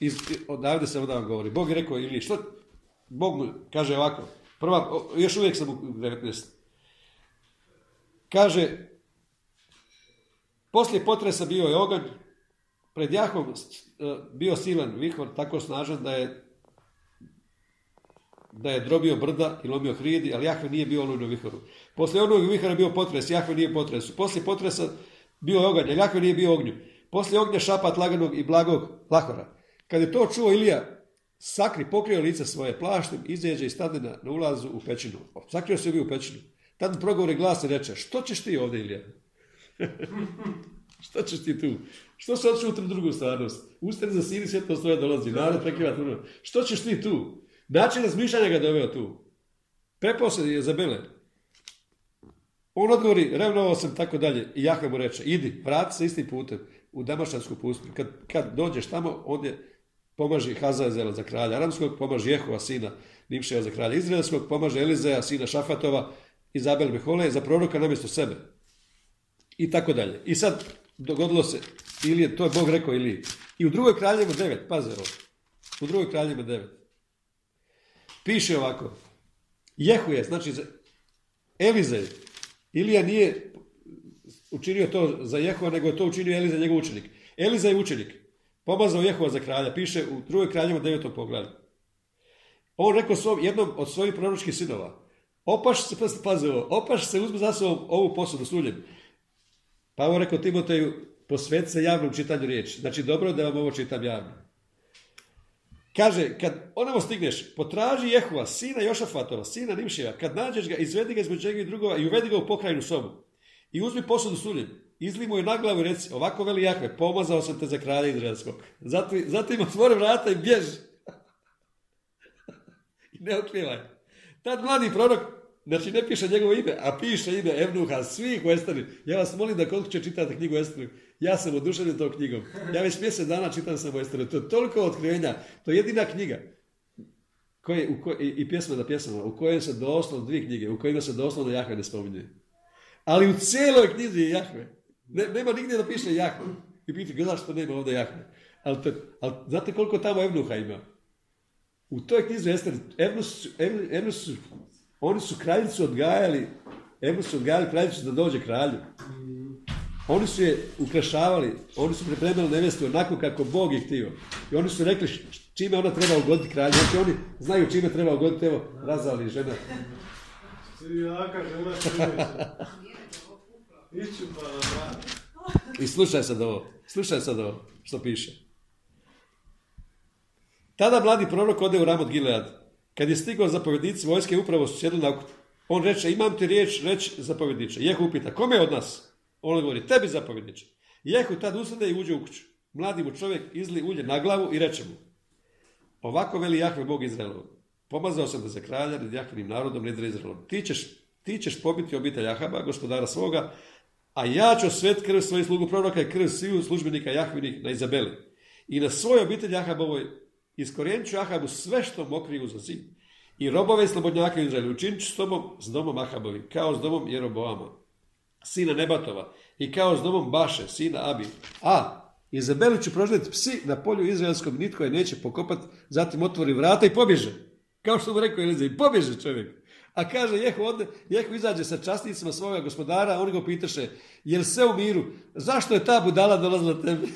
Iz, od Davide se onda govori. Bog je rekao ili što? Bog mu kaže ovako. Prva, još uvijek sam u 19. Kaže, poslije potresa bio je oganj, pred Jahom e, bio silan vihor, tako snažan da je da je drobio brda i lomio hridi, ali Jahve nije bio olujno vihoru. Poslije onog vihora bio potres, Jahve nije potresu. Poslije potresa bio je oganj, ali Jahve nije bio ognju. Poslije ognja šapat laganog i blagog lahora. Kad je to čuo Ilija, sakri, pokrio lice svoje plaštem, izađe i stane na, na ulazu u pećinu. Sakrio se bi u pećinu. Tad progovori glas i reče, što ćeš ti ovdje, Ilija? <laughs> što ćeš ti tu? Što se odšao u drugu stvarnost? Ustani za sini svjetlo svoje dolazi, narod prekiva tu. Što ćeš ti tu? Način razmišljanja ga doveo tu. Prepao se je zabele. On odgovori, revnovao sam tako dalje. I Jahve mu reče, idi, vrati se istim putem u Damaštansku pustinju. Kad, kad dođeš tamo, ondje pomaži Hazazela za kralja Aramskog, pomaži Jehova sina Nimševa za kralja Izraelskog, pomaže Elizeja sina Šafatova, Izabel Mehole za proroka namjesto sebe. I tako dalje. I sad dogodilo se, ili je, to je Bog rekao ili. I u drugoj kraljevima devet, paze ovo. U drugoj kraljevima devet. Piše ovako. Jehu je, znači Elizej, Ilija nije učinio to za Jehova, nego je to učinio Elizej, njegov učenik. Elizej je učenik. Pomazao Jehova za kralja, piše u drugoj kraljima devetom pogledu. On rekao svom, jednom od svojih proročkih sinova, opaš se, pazi ovo, opaš se, uzme za sobom ovu posudu s uljem. Pa on rekao Timoteju, posveti se javnom čitanju riječi. Znači, dobro da vam ovo čitam javno. Kaže, kad onamo stigneš, potraži Jehova, sina Jošafatova, sina Nimšija, kad nađeš ga, izvedi ga između i drugova i uvedi ga u pokrajnu sobu. I uzmi posudu s uljem, izli mu je na glavu i reci, ovako veli Jahve, pomazao sam te za kralja Izraelskog. Zatim, zatim otvori vrata i bježi. I <laughs> ne otkrivaj. Tad mladi prorok, znači ne piše njegovo ime, a piše ime Evnuha svih u Esteri. Ja vas molim da koliko će čitati knjigu Esteru, ja sam oduševljen tom knjigom. Ja već mjesec dana čitam sam u Esteru. To je toliko otkrivenja. To je jedina knjiga. Koje, u i, i pjesma na pjesama, u kojoj se doslovno, dvije knjige, u kojima se doslovno Jahve ne spominje. Ali u cijeloj knjizi je Jahve. Ne, nema nigdje da piše Jahve. I piti, što nema ovdje Jahve. Ali, ali znate koliko tamo Evnuha ima? U toj knjizi Ester, Evnus, su, oni su kraljicu odgajali, Evnus su odgajali kraljicu da dođe kralju. Oni su je ukrašavali, oni su pripremili nevestu onako kako Bog je htio. I oni su rekli čime ona treba ugoditi kralju. Znači oni znaju čime treba ugoditi, evo, razali žena. I slušaj sad ovo, slušaj sad ovo što piše. Tada mladi prorok ode u Ramot Gilead. Kad je stigao zapovjednici vojske, upravo su sjedili na On reče, imam ti riječ, reći zapovjedniče. Jehu upita, kome od nas? On govori, tebi zapovjedniče. Jehu tad usade i uđe u kuću. Mladi mu čovjek izli ulje na glavu i reče mu, ovako veli Jahve Bog Izraelov. Pomazao sam da za kralja nad Jahvenim narodom, nad Izraelom. Ti ćeš, ti ćeš pobiti obitelj Ahaba, gospodara svoga, a ja ću svet krv svojih slugu proroka i krv sviju službenika Jahvinih na Izabeli. I na svoj obitelj Ahabovoj iskorijenit ću Ahabu sve što mokriju za zid. I robove i slobodnjaka Izraelu učinit ću s domom, s domom Ahabovim, kao s domom Jeroboama, sina Nebatova, i kao s domom Baše, sina Abi. A, Izabeli ću prožeti psi na polju izraelskom, nitko je neće pokopat, zatim otvori vrata i pobježe. Kao što mu rekao Eliza, i pobježe čovjek. A kaže, Jehu, odne, Jehu izađe sa časnicima svoga gospodara, oni go pitaše, jel sve u miru? Zašto je ta budala dolazila tebi? <laughs>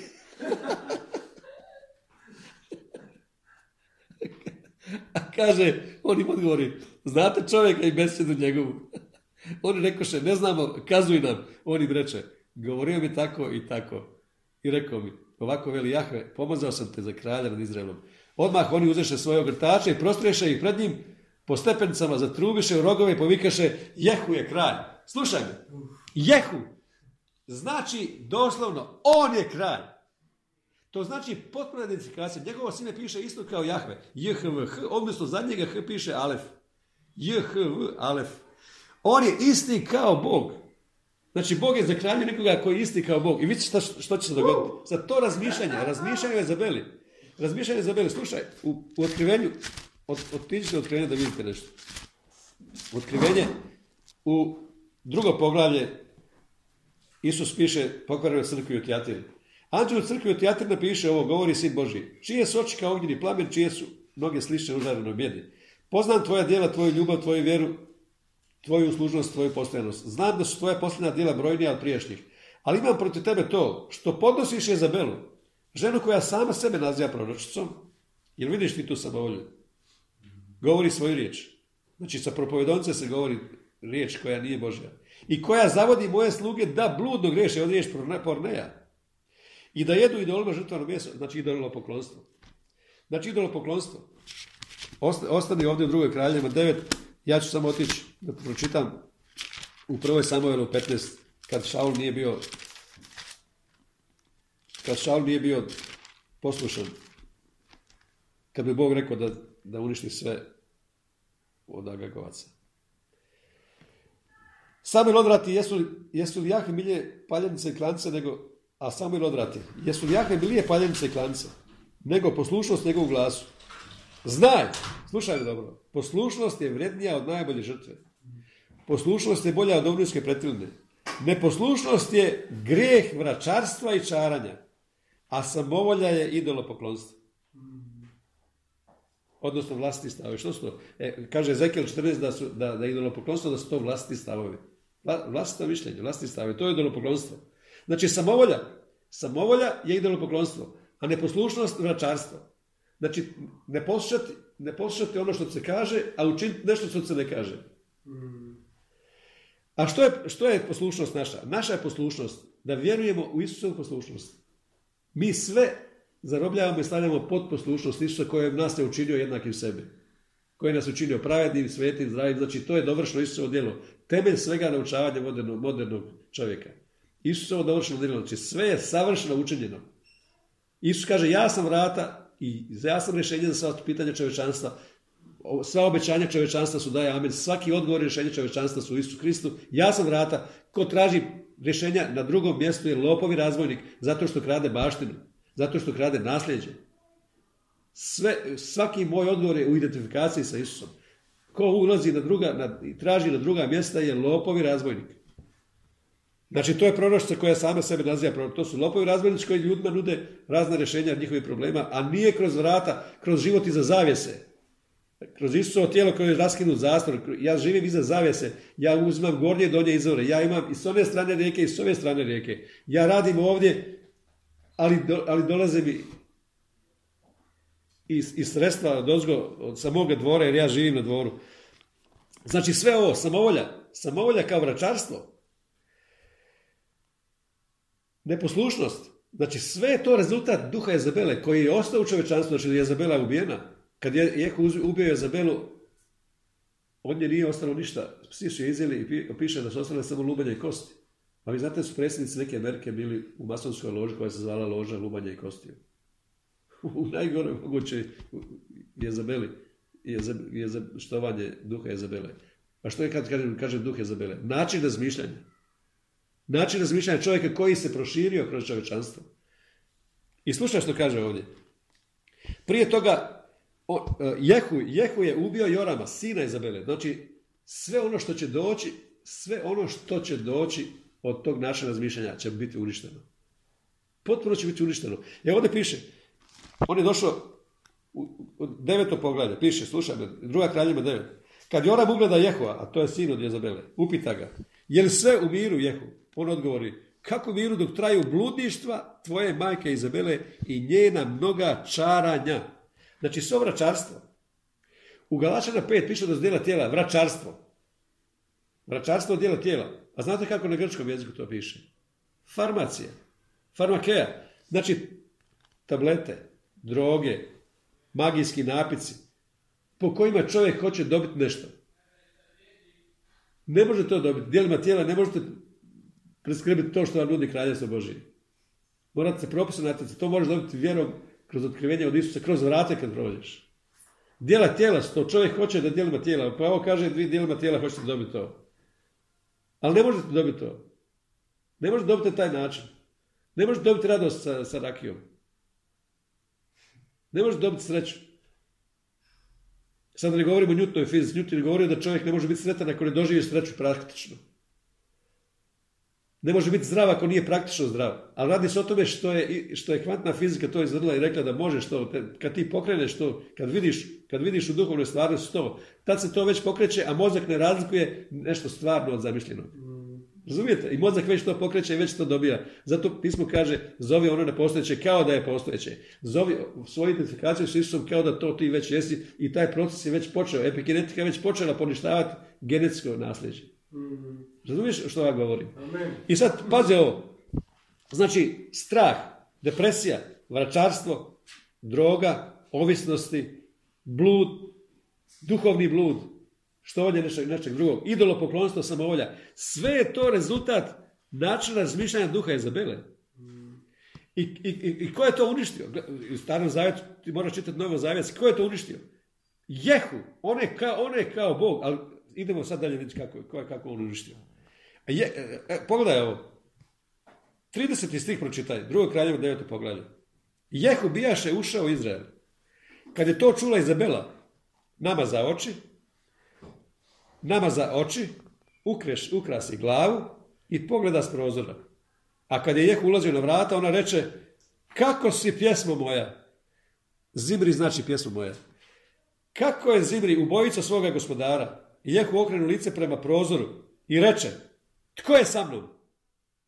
A kaže, on im odgovori, znate čovjeka i besjedu njegovu. <laughs> Oni rekoše, ne znamo, kazuj nam. On im reče, govorio mi tako i tako. I rekao mi, ovako veli Jahve, pomazao sam te za kralja nad Izraelom. Odmah oni uzeše svoje ogrtače i prostriješe ih pred njim, po stepenicama zatrubiše u rogove i povikaše, Jehu je kralj. Slušaj me, Jehu, znači doslovno, on je kralj. To znači potpuna identifikacija. Njegovo sine piše isto kao Jahve. JHVH, odnosno zadnjega H piše Alef. JHV, Alef. On je isti kao Bog. Znači, Bog je za kralju nekoga koji je isti kao Bog. I vidite što, što će se dogoditi. Za to razmišljanje, razmišljanje je zabeli. Razmišljanje je zabeli. Slušaj, u, u otkrivenju, od, otiđite otkrivenje da vidite nešto. Otkrivenje u drugo poglavlje Isus piše pokvarenoj crkvi u Tijatiri. Anđel u crkvi u Tijatiri napiše ovo, govori sin Boži. Čije su oči kao ognjeni plamen, čije su noge slične užarenoj bjedi. Poznam tvoja djela, tvoju ljubav, tvoju vjeru, tvoju uslužnost, tvoju postojanost. Znam da su tvoja posljedna djela brojnija od priješnjih, ali imam protiv tebe to, što podnosiš Jezabelu, ženu koja sama sebe naziva proročicom, jer vidiš ti tu samovolju, govori svoju riječ. Znači sa propovedonce se govori riječ koja nije Božja. I koja zavodi moje sluge da bludno greše, od riječ porneja. I da jedu idolima žrtvano meso, znači idolilo poklonstvo. Znači idolopoklonstvo. Ostani ovdje u drugoj kraljevima 9. Ja ću samo otići da pročitam u prvoj Samuelu 15 kad Šaul nije bio kad Šaul nije bio poslušan kad bi Bog rekao da, da uništi sve od Agagovaca. Samuel odvrati, jesu, jesu li jahve milije paljenice i klance, nego, a Samuel odvrati, jesu li jahve milije paljenice i klance, nego poslušnost njegovu glasu. Znaj, slušaj me dobro, poslušnost je vrednija od najbolje žrtve. Poslušnost je bolja od ovnijske pretilne. Neposlušnost je grijeh vračarstva i čaranja, a samovolja je idolopoklonstvo. Odnosno vlastiti stavovi. Što su to? E, kaže Ezekiel 14 da, su, da, da idolopoklonstvo da su to vlastiti stavovi. Vla, vlastito mišljenje, vlastiti stavovi. To je idolopoklonstvo. Znači samovolja. Samovolja je idolopoklonstvo, a neposlušnost vračarstvo. Znači ne poslušati, ne poslušati ono što se kaže, a učiniti nešto što se ne kaže. A što je, što je poslušnost naša? Naša je poslušnost da vjerujemo u Isusovu poslušnost. Mi sve zarobljavamo i stavljamo pod poslušnost Isusa koji nas je učinio jednakim sebi. Koji nas učinio pravednim, svetim, zdravim. Znači to je dovršeno Isusovo djelo. Temelj svega naučavanja modernog, modernog čovjeka. Isusovo dovršeno djelo. Znači sve je savršeno učinjeno. Isus kaže ja sam vrata i ja sam rješenje za sva pitanja čovječanstva. Sva obećanja čovječanstva su daje amen. Svaki odgovor rješenja čovječanstva su u Isu Kristu. Ja sam vrata. Ko traži rješenja na drugom mjestu je lopovi razvojnik zato što krade baštinu. Zato što krade nasljeđe. Sve, svaki moj odgovor je u identifikaciji sa Isusom. Ko ulazi na druga, na, traži na druga mjesta je lopovi razvojnik. Znači, to je prorošca koja sama sebe naziva prorok. To su lopovi razvojnici koji ljudima nude razne rješenja njihovih problema, a nije kroz vrata, kroz život iza zavjese. Kroz Isusovo tijelo koje je raskinut zastor. Ja živim iza zavjese. Ja uzmam gornje i donje izvore. Ja imam i s ove strane rijeke i s ove strane rijeke. Ja radim ovdje ali, do, ali dolaze mi iz, iz sredstva od ozgo, od samoga dvora, jer ja živim na dvoru. Znači sve ovo, samovolja, samovolja kao vračarstvo, neposlušnost, znači sve je to rezultat duha Jezabele koji je ostao u čovečanstvu, znači Jezabela je ubijena. Kad je Jehu ubio Jezabelu, od nje nije ostalo ništa. Psi su je izjeli i piše da su ostale samo lubanje i kosti. A vi znate su predsjednici neke Amerike bili u masonskoj loži koja se zvala loža Lubanja i Kostiju. <laughs> u najgore mogućoj Jezabeli je štovanje duha Jezabele. A što je kad kažem, kažem duh Jezabele? Način razmišljanja. Način razmišljanja čovjeka koji se proširio kroz čovječanstvo. I slušaj što kaže ovdje. Prije toga e, Jehu, Jehu je ubio Jorama, sina Izabele. Znači, sve ono što će doći, sve ono što će doći od tog našeg razmišljanja će biti uništeno. Potpuno će biti uništeno. I ovdje piše, on je došao u, deveto poglavlje, piše, slušaj me, druga kraljima devet. Kad Joram ugleda Jehova, a to je sin od Jezabele, upita ga, je li sve u miru Jehu? On odgovori, kako miru dok traju bludništva tvoje majke Izabele i njena mnoga čaranja. Znači, sve vračarstvo. U Galačana 5 piše da zdjela tijela, vračarstvo. Vračarstvo od dijela tijela. A znate kako na grčkom jeziku to piše? Farmacija. Farmakeja. Znači, tablete, droge, magijski napici, po kojima čovjek hoće dobiti nešto. Ne može to dobiti. Dijelima tijela ne možete preskrbiti to što vam nudi kraljevstvo Božije. Morate se propisno natjecati. To možeš dobiti vjerom kroz otkrivenje od Isusa, kroz vrate kad prođeš. Dijela tijela to čovjek hoće da dijelima tijela. Pa ovo kaže dvije dijelima tijela hoćete dobiti to. Ali ne možete dobiti to. Ne možete dobiti taj način. Ne možete dobiti radost sa, sa rakijom. Ne možete dobiti sreću. Sad ne govorimo o Newtonoj fizici. Newton je govorio da čovjek ne može biti sretan ako ne doživi sreću praktično. Ne može biti zdrav ako nije praktično zdrav. Ali radi se o tome što je, što je kvantna fizika to izvrla i rekla da možeš to. Kad ti pokreneš to, kad vidiš, kad vidiš u duhovnoj stvarnosti to, tad se to već pokreće, a mozak ne razlikuje nešto stvarno od zamišljenog. Razumijete? I mozak već to pokreće i već to dobija. Zato pismo kaže, zovi ono nepostojeće kao da je postojeće. Zovi svoju identifikaciju s Isusom kao da to ti već jesi i taj proces je već počeo. Epigenetika je već počela poništavati genetsko nasljeđe. mm Razumiješ što ja govorim? Amen. I sad, pazi ovo. Znači, strah, depresija, vračarstvo, droga, ovisnosti, blud, duhovni blud, što ovdje nečeg, nečeg drugog, idolopoklonstvo, samovolja. Sve je to rezultat načina razmišljanja duha Izabele. I, i, i, ko je to uništio? U starom zavjetu, ti moraš čitati novo zavjet, ko je to uništio? Jehu, on je kao, on je kao Bog, ali idemo sad dalje vidjeti kako, kako on uništio. Je, e, e, pogledaj ovo. 30. stih pročitaj, drugo kraljevo 9. poglavlje. Jehu bijaše ušao u Izrael. Kad je to čula Izabela, nama za oči, nama za oči, ukreš, ukrasi glavu i pogleda s prozora. A kad je Jehu ulazio na vrata, ona reče, kako si pjesmo moja? Zibri znači pjesmo moja. Kako je Zibri ubojica svoga gospodara? I Jehu okrenu lice prema prozoru i reče, tko je sa mnom?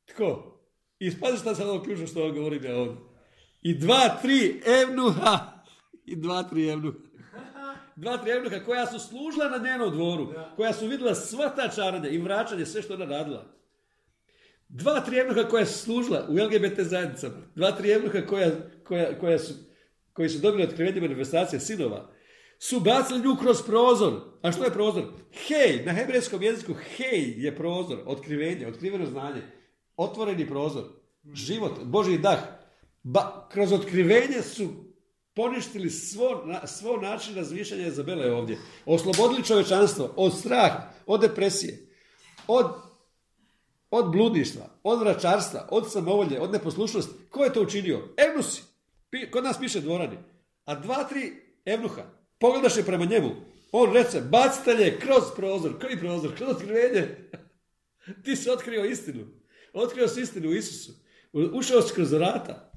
Tko? I pazi šta sad ovo ključno što on govori ja ovdje. I dva, tri evnuha. I dva, tri evnuha. Dva, tri evnuha koja su služila na njenom dvoru. Koja su vidjela sva ta čaranja i vraćanje, sve što ona radila. Dva, tri evnuha koja su služila u LGBT zajednicama. Dva, tri evnuha koja, koja, koja su, koji su dobili otkrivenje manifestacije sinova su bacili nju kroz prozor. A što je prozor? Hej, na hebrejskom jeziku hej je prozor, otkrivenje, otkriveno znanje, otvoreni prozor, život, Boži dah. Ba, kroz otkrivenje su poništili svo, svo način razmišljanja Izabele ovdje. Oslobodili čovečanstvo od straha, od depresije, od, od bludništva, od vračarstva, od samovolje, od neposlušnosti. Ko je to učinio? Evnusi. Kod nas piše dvorani. A dva, tri evnuha Pogledaš je prema njemu. On reče, bacitelje, kroz prozor. Koji prozor? Kroz otkrivenje. <laughs> Ti si otkrio istinu. Otkrio si istinu u Isusu. Ušao si kroz vrata.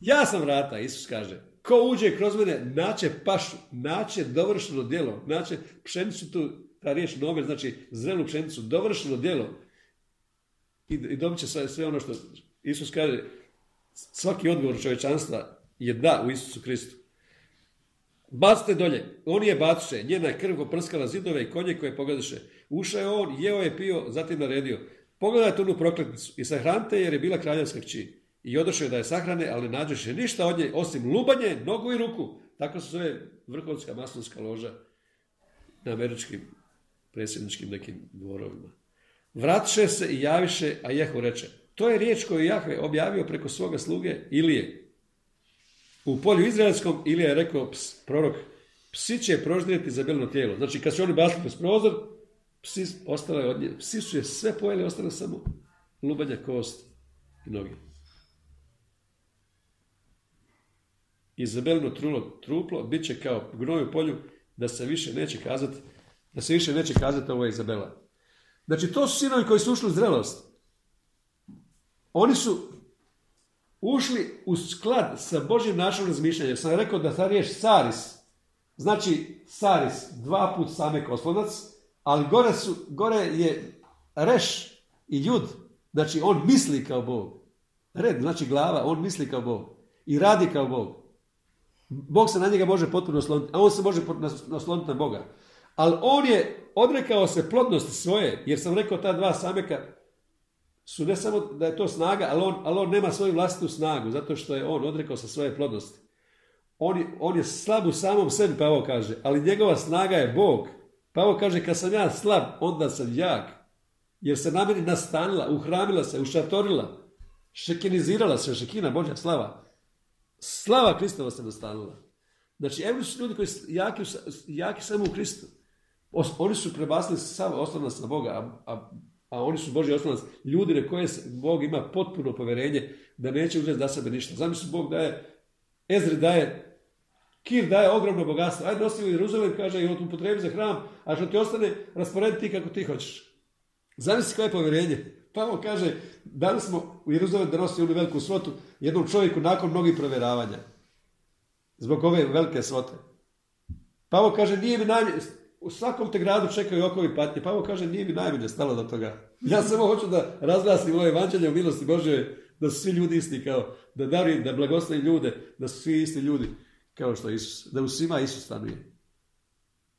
Ja sam vrata, Isus kaže. Ko uđe kroz mene, naće pašu, naće dovršeno djelo, naće pšenicu tu, ta riječ nove, znači zrelu pšenicu, dovršeno djelo. I, i dobit će sve, sve ono što Isus kaže, svaki odgovor čovječanstva je da u Isusu Kristu. Bacite dolje. On je baciše. Njena je krv poprskala zidove i konje koje pogledaše. Ušao je on, jeo je pio, zatim naredio. Pogledajte onu prokletnicu i sahranite jer je bila kraljevska kći. I odošao je da je sahrane, ali ne nađeše ništa od nje, osim lubanje, nogu i ruku. Tako se zove vrhovska masonska loža na američkim predsjedničkim nekim dvorovima. Vratiše se i javiše, a Jehu reče. To je riječ koju Jahve objavio preko svoga sluge Ilije u polju izraelskom ili je rekao ps, prorok, psi će proždirati za tijelo. Znači kad su oni basli kroz prozor, psi, ostale od nje, psi su je sve pojeli, ostale samo lubanja, kost i noge. I zabelno trulo, truplo bit će kao gnoj u polju da se više neće kazati da se više neće kazati ovo je Izabela. Znači to su sinovi koji su ušli u zrelost. Oni su ušli u sklad sa Božjim načinom razmišljanja. Sam rekao da ta riječ saris, znači saris, dva put same oslonac, ali gore, su, gore je reš i jud, znači on misli kao Bog. Red, znači glava, on misli kao Bog i radi kao Bog. Bog se na njega može potpuno osloniti, a on se može nasloniti na Boga. Ali on je odrekao se plodnosti svoje, jer sam rekao ta dva sameka su ne samo da je to snaga, ali on, ali on nema svoju vlastitu snagu, zato što je on odrekao sa svoje plodnosti. On je, on je slab u samom sebi, Pavo kaže, ali njegova snaga je Bog. Pavo kaže, kad sam ja slab, onda sam jak. Jer se na meni nastanila, uhramila se, ušatorila, šekinizirala se, šekina, Božja slava. Slava Kristova se nastanila. Znači, evo su ljudi koji su jaki, jaki samo u Kristu. Oni su prebasili samo osnovnost na Boga, a, a a oni su Boži osnovac, ljudi na koje Bog ima potpuno povjerenje da neće uzeti za sebe ništa. Zamisli Bog daje, Ezri daje, Kir daje ogromno bogatstvo. Ajde nosi u Jeruzalem, kaže, i upotrebi za hram, a što ti ostane, rasporedi ti kako ti hoćeš. Zamisli koje je povjerenje. Pavo kaže, danas smo u Jeruzalem nosi onu veliku svotu jednom čovjeku nakon mnogih provjeravanja. Zbog ove velike svote. Pavo kaže, nije mi najmanje, u svakom te gradu čekaju okovi patnje. Pavo kaže, nije mi najmanje stalo do toga. Ja samo hoću da razglasim ovo evanđelje u milosti Bože, da su svi ljudi isti kao, da darujem, da blagoslovim ljude, da su svi isti ljudi kao što Isus, da u svima Isus stanuje.